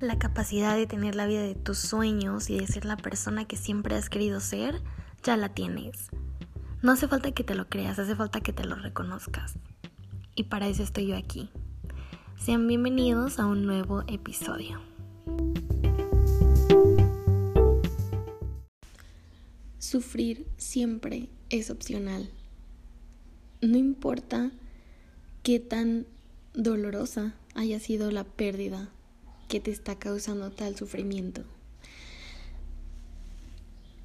La capacidad de tener la vida de tus sueños y de ser la persona que siempre has querido ser, ya la tienes. No hace falta que te lo creas, hace falta que te lo reconozcas. Y para eso estoy yo aquí. Sean bienvenidos a un nuevo episodio. Sufrir siempre es opcional. No importa qué tan dolorosa haya sido la pérdida que te está causando tal sufrimiento.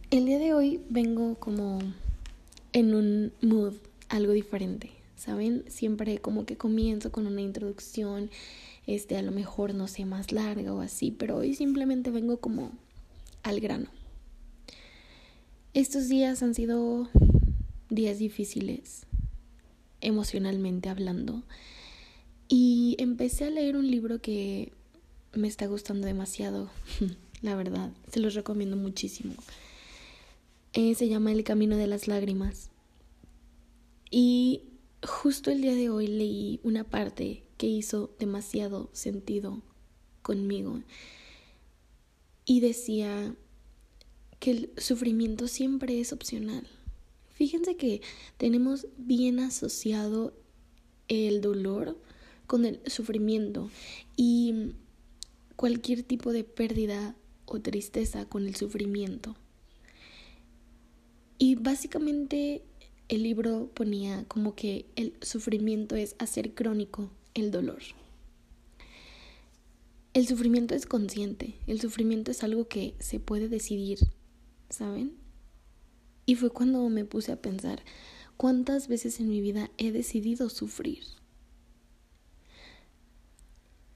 El día de hoy vengo como en un mood algo diferente, ¿saben? Siempre como que comienzo con una introducción, este a lo mejor no sé, más larga o así, pero hoy simplemente vengo como al grano. Estos días han sido días difíciles, emocionalmente hablando, y empecé a leer un libro que me está gustando demasiado, la verdad. Se los recomiendo muchísimo. Eh, se llama El Camino de las Lágrimas. Y justo el día de hoy leí una parte que hizo demasiado sentido conmigo. Y decía que el sufrimiento siempre es opcional. Fíjense que tenemos bien asociado el dolor con el sufrimiento y cualquier tipo de pérdida o tristeza con el sufrimiento. Y básicamente el libro ponía como que el sufrimiento es hacer crónico el dolor. El sufrimiento es consciente, el sufrimiento es algo que se puede decidir, ¿saben? Y fue cuando me puse a pensar cuántas veces en mi vida he decidido sufrir.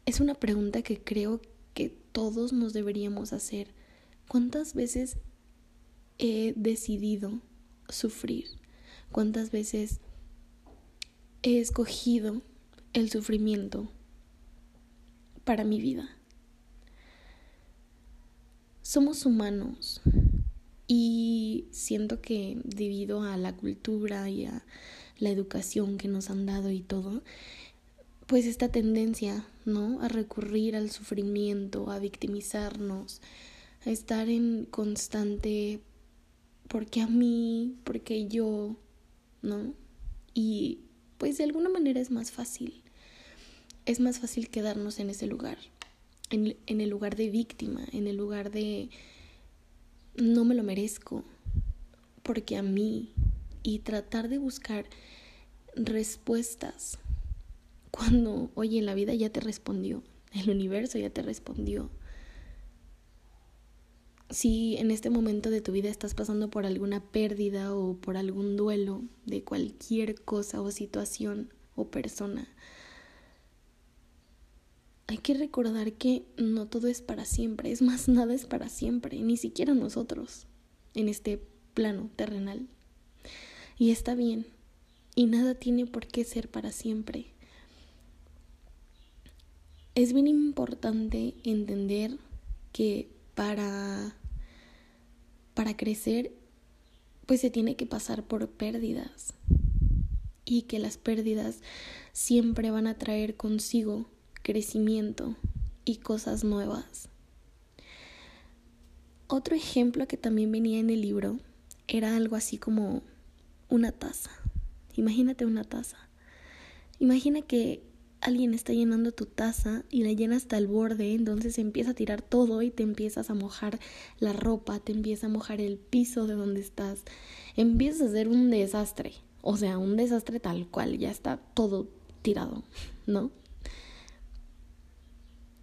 Es una pregunta que creo todos nos deberíamos hacer. ¿Cuántas veces he decidido sufrir? ¿Cuántas veces he escogido el sufrimiento para mi vida? Somos humanos y siento que debido a la cultura y a la educación que nos han dado y todo, pues esta tendencia, ¿no? A recurrir al sufrimiento, a victimizarnos, a estar en constante porque a mí, porque yo, ¿no? Y pues de alguna manera es más fácil. Es más fácil quedarnos en ese lugar, en, en el lugar de víctima, en el lugar de no me lo merezco, porque a mí, y tratar de buscar respuestas cuando, oye, la vida ya te respondió, el universo ya te respondió. Si en este momento de tu vida estás pasando por alguna pérdida o por algún duelo de cualquier cosa o situación o persona, hay que recordar que no todo es para siempre, es más, nada es para siempre, ni siquiera nosotros en este plano terrenal. Y está bien, y nada tiene por qué ser para siempre es bien importante entender que para, para crecer, pues se tiene que pasar por pérdidas y que las pérdidas siempre van a traer consigo crecimiento y cosas nuevas. Otro ejemplo que también venía en el libro era algo así como una taza. Imagínate una taza. Imagina que alguien está llenando tu taza y la llena hasta el borde, entonces empieza a tirar todo y te empiezas a mojar la ropa, te empieza a mojar el piso de donde estás, empiezas a hacer un desastre, o sea, un desastre tal cual, ya está todo tirado, ¿no?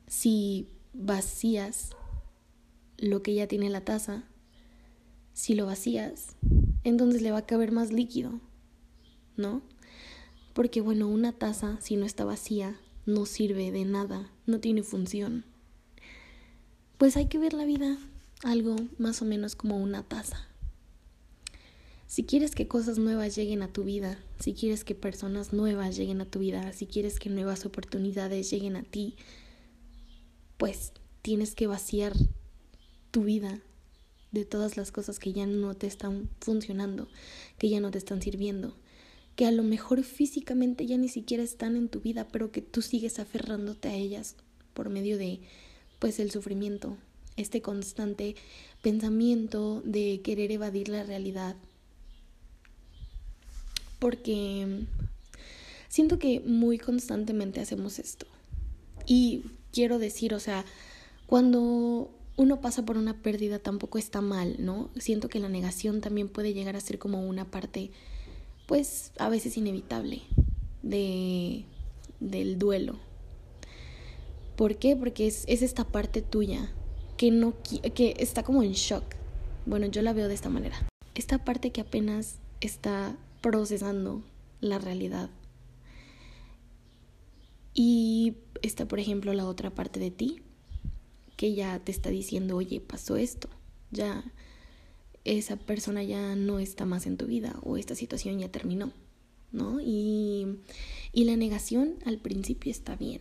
Si vacías lo que ya tiene la taza, si lo vacías, entonces le va a caber más líquido, ¿no? Porque bueno, una taza, si no está vacía, no sirve de nada, no tiene función. Pues hay que ver la vida algo más o menos como una taza. Si quieres que cosas nuevas lleguen a tu vida, si quieres que personas nuevas lleguen a tu vida, si quieres que nuevas oportunidades lleguen a ti, pues tienes que vaciar tu vida de todas las cosas que ya no te están funcionando, que ya no te están sirviendo, que a lo mejor físicamente ya ni siquiera están en tu vida, pero que tú sigues aferrándote a ellas por medio de pues el sufrimiento, este constante pensamiento de querer evadir la realidad. Porque siento que muy constantemente hacemos esto. Y quiero decir, o sea, cuando uno pasa por una pérdida tampoco está mal, ¿no? Siento que la negación también puede llegar a ser como una parte, pues a veces inevitable de, del duelo. ¿Por qué? Porque es, es esta parte tuya que, no, que está como en shock. Bueno, yo la veo de esta manera. Esta parte que apenas está procesando la realidad. Y está, por ejemplo, la otra parte de ti que ya te está diciendo, oye, pasó esto, ya esa persona ya no está más en tu vida o esta situación ya terminó, ¿no? Y, y la negación al principio está bien,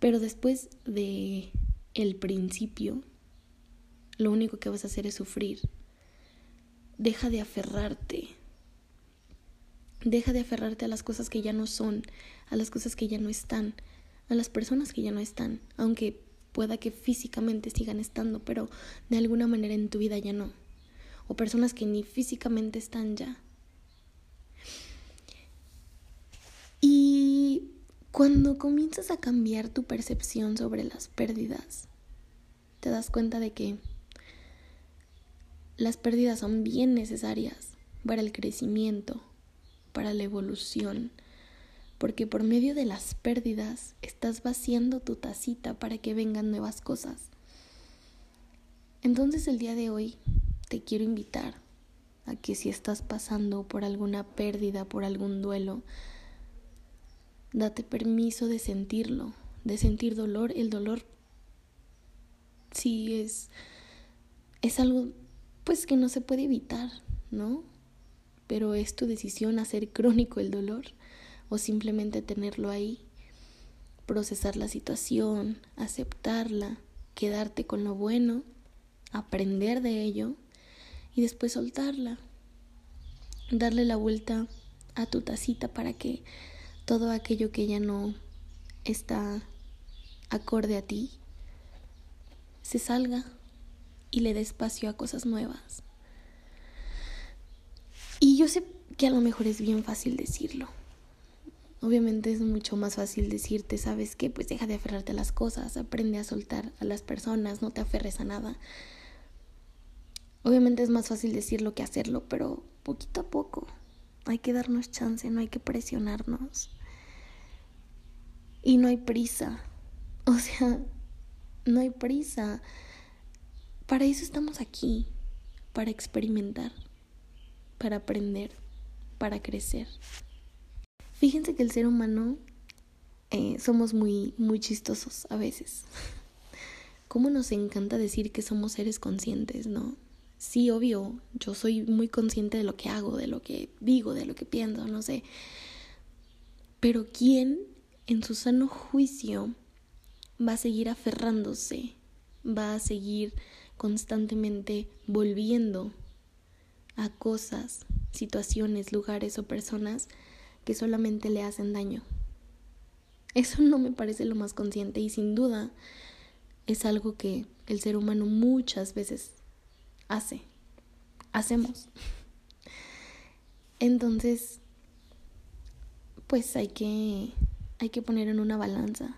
pero después de el principio, lo único que vas a hacer es sufrir. Deja de aferrarte. Deja de aferrarte a las cosas que ya no son, a las cosas que ya no están, a las personas que ya no están, aunque pueda que físicamente sigan estando, pero de alguna manera en tu vida ya no. O personas que ni físicamente están ya. Y cuando comienzas a cambiar tu percepción sobre las pérdidas, te das cuenta de que las pérdidas son bien necesarias para el crecimiento, para la evolución, porque por medio de las pérdidas estás vaciando tu tacita para que vengan nuevas cosas. Entonces el día de hoy te quiero invitar a que si estás pasando por alguna pérdida, por algún duelo, date permiso de sentirlo, de sentir dolor. El dolor sí es, es algo pues que no se puede evitar, ¿no? Pero es tu decisión hacer crónico el dolor o simplemente tenerlo ahí, procesar la situación, aceptarla, quedarte con lo bueno, aprender de ello y después soltarla, darle la vuelta a tu tacita para que todo aquello que ya no está acorde a ti se salga y le dé espacio a cosas nuevas. Y yo sé que a lo mejor es bien fácil decirlo, Obviamente es mucho más fácil decirte, ¿sabes qué? Pues deja de aferrarte a las cosas, aprende a soltar a las personas, no te aferres a nada. Obviamente es más fácil decirlo que hacerlo, pero poquito a poco. Hay que darnos chance, no hay que presionarnos. Y no hay prisa. O sea, no hay prisa. Para eso estamos aquí, para experimentar, para aprender, para crecer. Fíjense que el ser humano eh, somos muy, muy chistosos a veces. ¿Cómo nos encanta decir que somos seres conscientes, no? Sí, obvio, yo soy muy consciente de lo que hago, de lo que digo, de lo que pienso, no sé. Pero ¿quién en su sano juicio va a seguir aferrándose, va a seguir constantemente volviendo a cosas, situaciones, lugares o personas que solamente le hacen daño. Eso no me parece lo más consciente y sin duda es algo que el ser humano muchas veces hace, hacemos. Entonces, pues hay que, hay que poner en una balanza.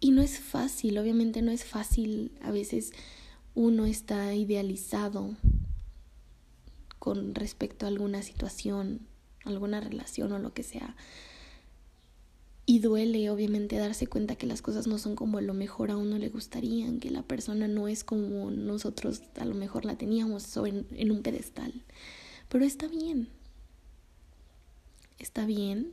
Y no es fácil, obviamente no es fácil, a veces uno está idealizado con respecto a alguna situación, alguna relación o lo que sea. Y duele obviamente darse cuenta que las cosas no son como a lo mejor a uno le gustarían, que la persona no es como nosotros a lo mejor la teníamos o en, en un pedestal. Pero está bien. Está bien.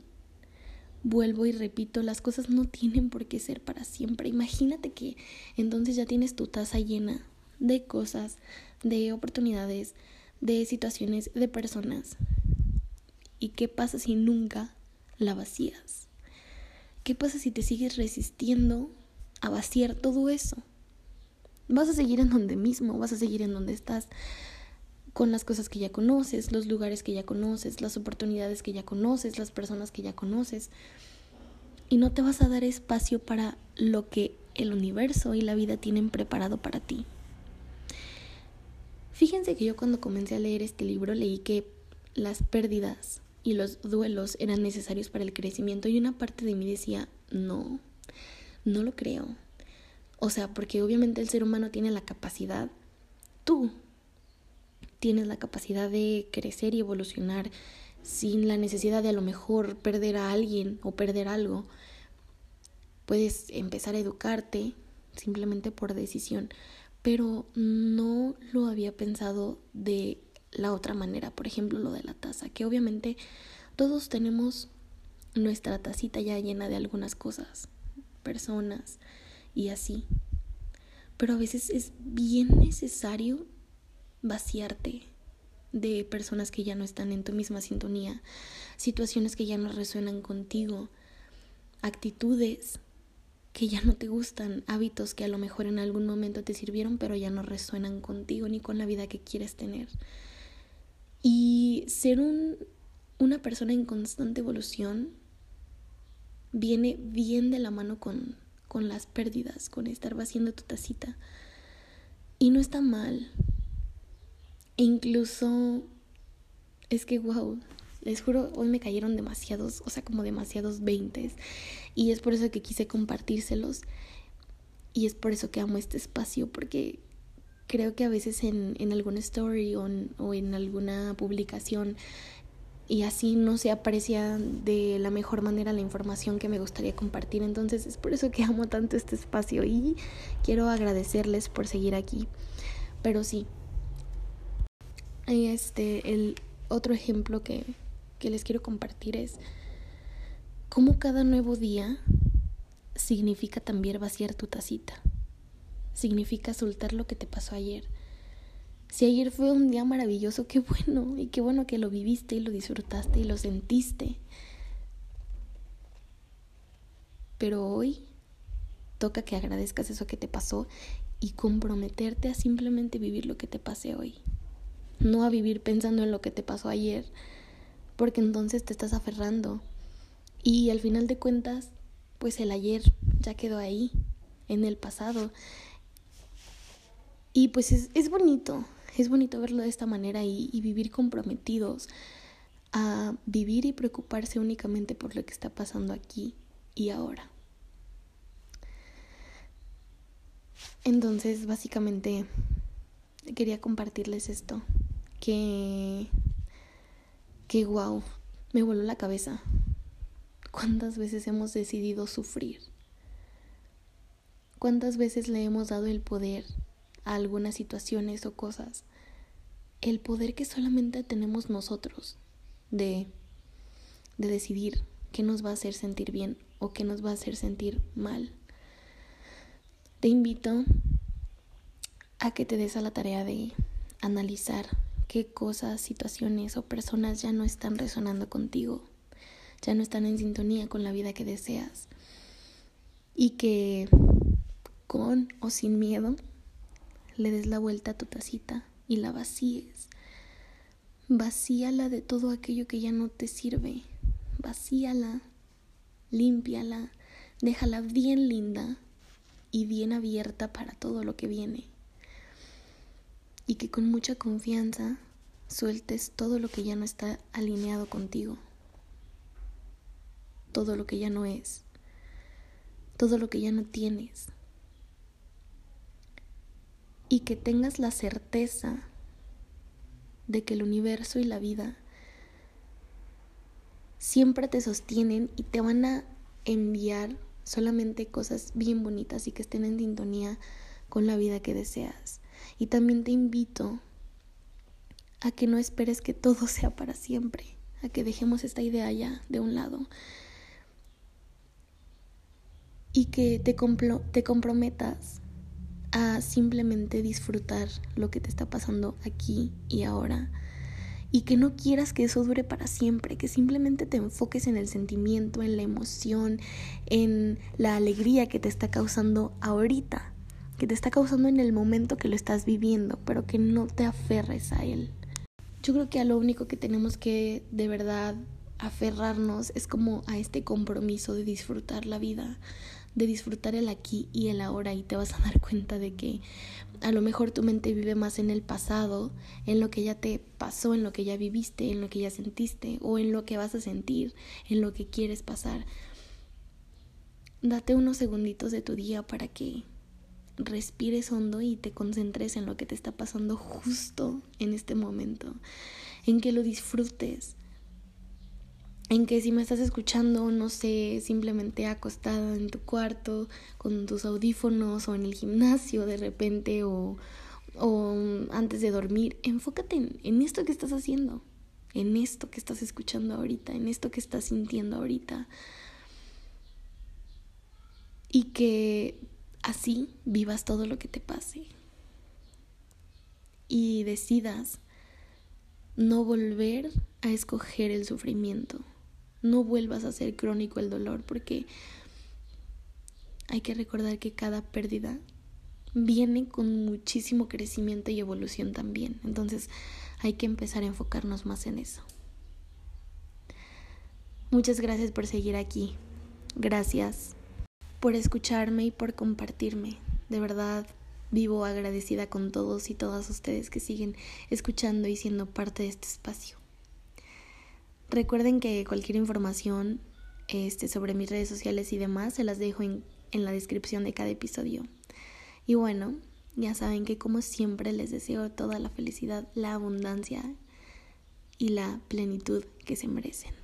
Vuelvo y repito, las cosas no tienen por qué ser para siempre. Imagínate que entonces ya tienes tu taza llena de cosas, de oportunidades, de situaciones, de personas. ¿Y qué pasa si nunca la vacías? ¿Qué pasa si te sigues resistiendo a vaciar todo eso? Vas a seguir en donde mismo, vas a seguir en donde estás, con las cosas que ya conoces, los lugares que ya conoces, las oportunidades que ya conoces, las personas que ya conoces. y no te vas a dar espacio para lo que el universo y la vida tienen preparado para ti. Fíjense que yo cuando comencé a leer este libro leí que las pérdidas y los duelos eran necesarios para el crecimiento y una parte de mí decía, no, no lo creo. O sea, porque obviamente el ser humano tiene la capacidad, tú tienes la capacidad de crecer y evolucionar sin la necesidad de a lo mejor perder a alguien o perder algo. Puedes empezar a educarte simplemente por decisión, pero no lo había pensado de la otra manera, por ejemplo lo de la taza, que obviamente todos tenemos nuestra tacita ya llena de algunas cosas, personas y así. Pero a veces es bien necesario vaciarte de personas que ya no están en tu misma sintonía, situaciones que ya no resuenan contigo, actitudes que ya no te gustan, hábitos que a lo mejor en algún momento te sirvieron pero ya no resuenan contigo ni con la vida que quieres tener. Y ser un, una persona en constante evolución viene bien de la mano con, con las pérdidas, con estar vaciando tu tacita. Y no está mal. E incluso es que, wow, les juro, hoy me cayeron demasiados, o sea, como demasiados veintes. Y es por eso que quise compartírselos. Y es por eso que amo este espacio, porque creo que a veces en, en alguna story o en, alguna publicación y así no se aprecia de la mejor manera la información que me gustaría compartir. Entonces es por eso que amo tanto este espacio y quiero agradecerles por seguir aquí. Pero sí, este, el otro ejemplo que, que les quiero compartir es cómo cada nuevo día significa también vaciar tu tacita significa soltar lo que te pasó ayer. Si ayer fue un día maravilloso, qué bueno, y qué bueno que lo viviste y lo disfrutaste y lo sentiste. Pero hoy toca que agradezcas eso que te pasó y comprometerte a simplemente vivir lo que te pase hoy. No a vivir pensando en lo que te pasó ayer, porque entonces te estás aferrando. Y al final de cuentas, pues el ayer ya quedó ahí, en el pasado. Y pues es, es bonito, es bonito verlo de esta manera y, y vivir comprometidos a vivir y preocuparse únicamente por lo que está pasando aquí y ahora. Entonces, básicamente, quería compartirles esto, que, que wow, me voló la cabeza. ¿Cuántas veces hemos decidido sufrir? ¿Cuántas veces le hemos dado el poder a algunas situaciones o cosas, el poder que solamente tenemos nosotros de, de decidir qué nos va a hacer sentir bien o qué nos va a hacer sentir mal. Te invito a que te des a la tarea de analizar qué cosas, situaciones o personas ya no están resonando contigo, ya no están en sintonía con la vida que deseas y que con o sin miedo le des la vuelta a tu tacita y la vacíes. Vacíala de todo aquello que ya no te sirve. Vacíala, límpiala, déjala bien linda y bien abierta para todo lo que viene. Y que con mucha confianza sueltes todo lo que ya no está alineado contigo. Todo lo que ya no es. Todo lo que ya no tienes y que tengas la certeza de que el universo y la vida siempre te sostienen y te van a enviar solamente cosas bien bonitas y que estén en sintonía con la vida que deseas. Y también te invito a que no esperes que todo sea para siempre, a que dejemos esta idea ya de un lado y que te, te comprometas a simplemente disfrutar lo que te está pasando aquí y ahora. Y que no quieras que eso dure para siempre, que simplemente te enfoques en el sentimiento, en la emoción, en la alegría que te está causando ahorita, que te está causando en el momento que lo estás viviendo, pero que no te aferres a él. Yo creo que a lo único que tenemos que de verdad aferrarnos es como a este compromiso de disfrutar la vida, de disfrutar el aquí y el ahora y te vas a dar cuenta de que a lo mejor tu mente vive más en el pasado, en lo que ya te pasó, en lo que ya viviste, en lo que ya sentiste o en lo que vas a sentir, en lo que quieres pasar. Date unos segunditos de tu día para que respires hondo y te concentres en lo que te está pasando justo en este momento, en que lo disfrutes, en que si me estás escuchando, no sé, simplemente acostada en tu cuarto con tus audífonos o en el gimnasio de repente o, o antes de dormir, enfócate en, en esto que estás haciendo, en esto que estás escuchando ahorita, en esto que estás sintiendo ahorita. Y que así vivas todo lo que te pase. Y decidas no volver a escoger el sufrimiento no vuelvas a ser crónico el dolor porque hay que recordar que cada pérdida viene con muchísimo crecimiento y evolución también. Entonces hay que empezar a enfocarnos más en eso. Muchas gracias por seguir aquí. Gracias por escucharme y por compartirme. De verdad, vivo agradecida con todos y todas ustedes que siguen escuchando y siendo parte de este espacio. Recuerden que cualquier información este, sobre mis redes sociales y demás se las dejo en, en la descripción de cada episodio. Y bueno, ya saben que como siempre les deseo toda la felicidad, la abundancia y la plenitud que se merecen.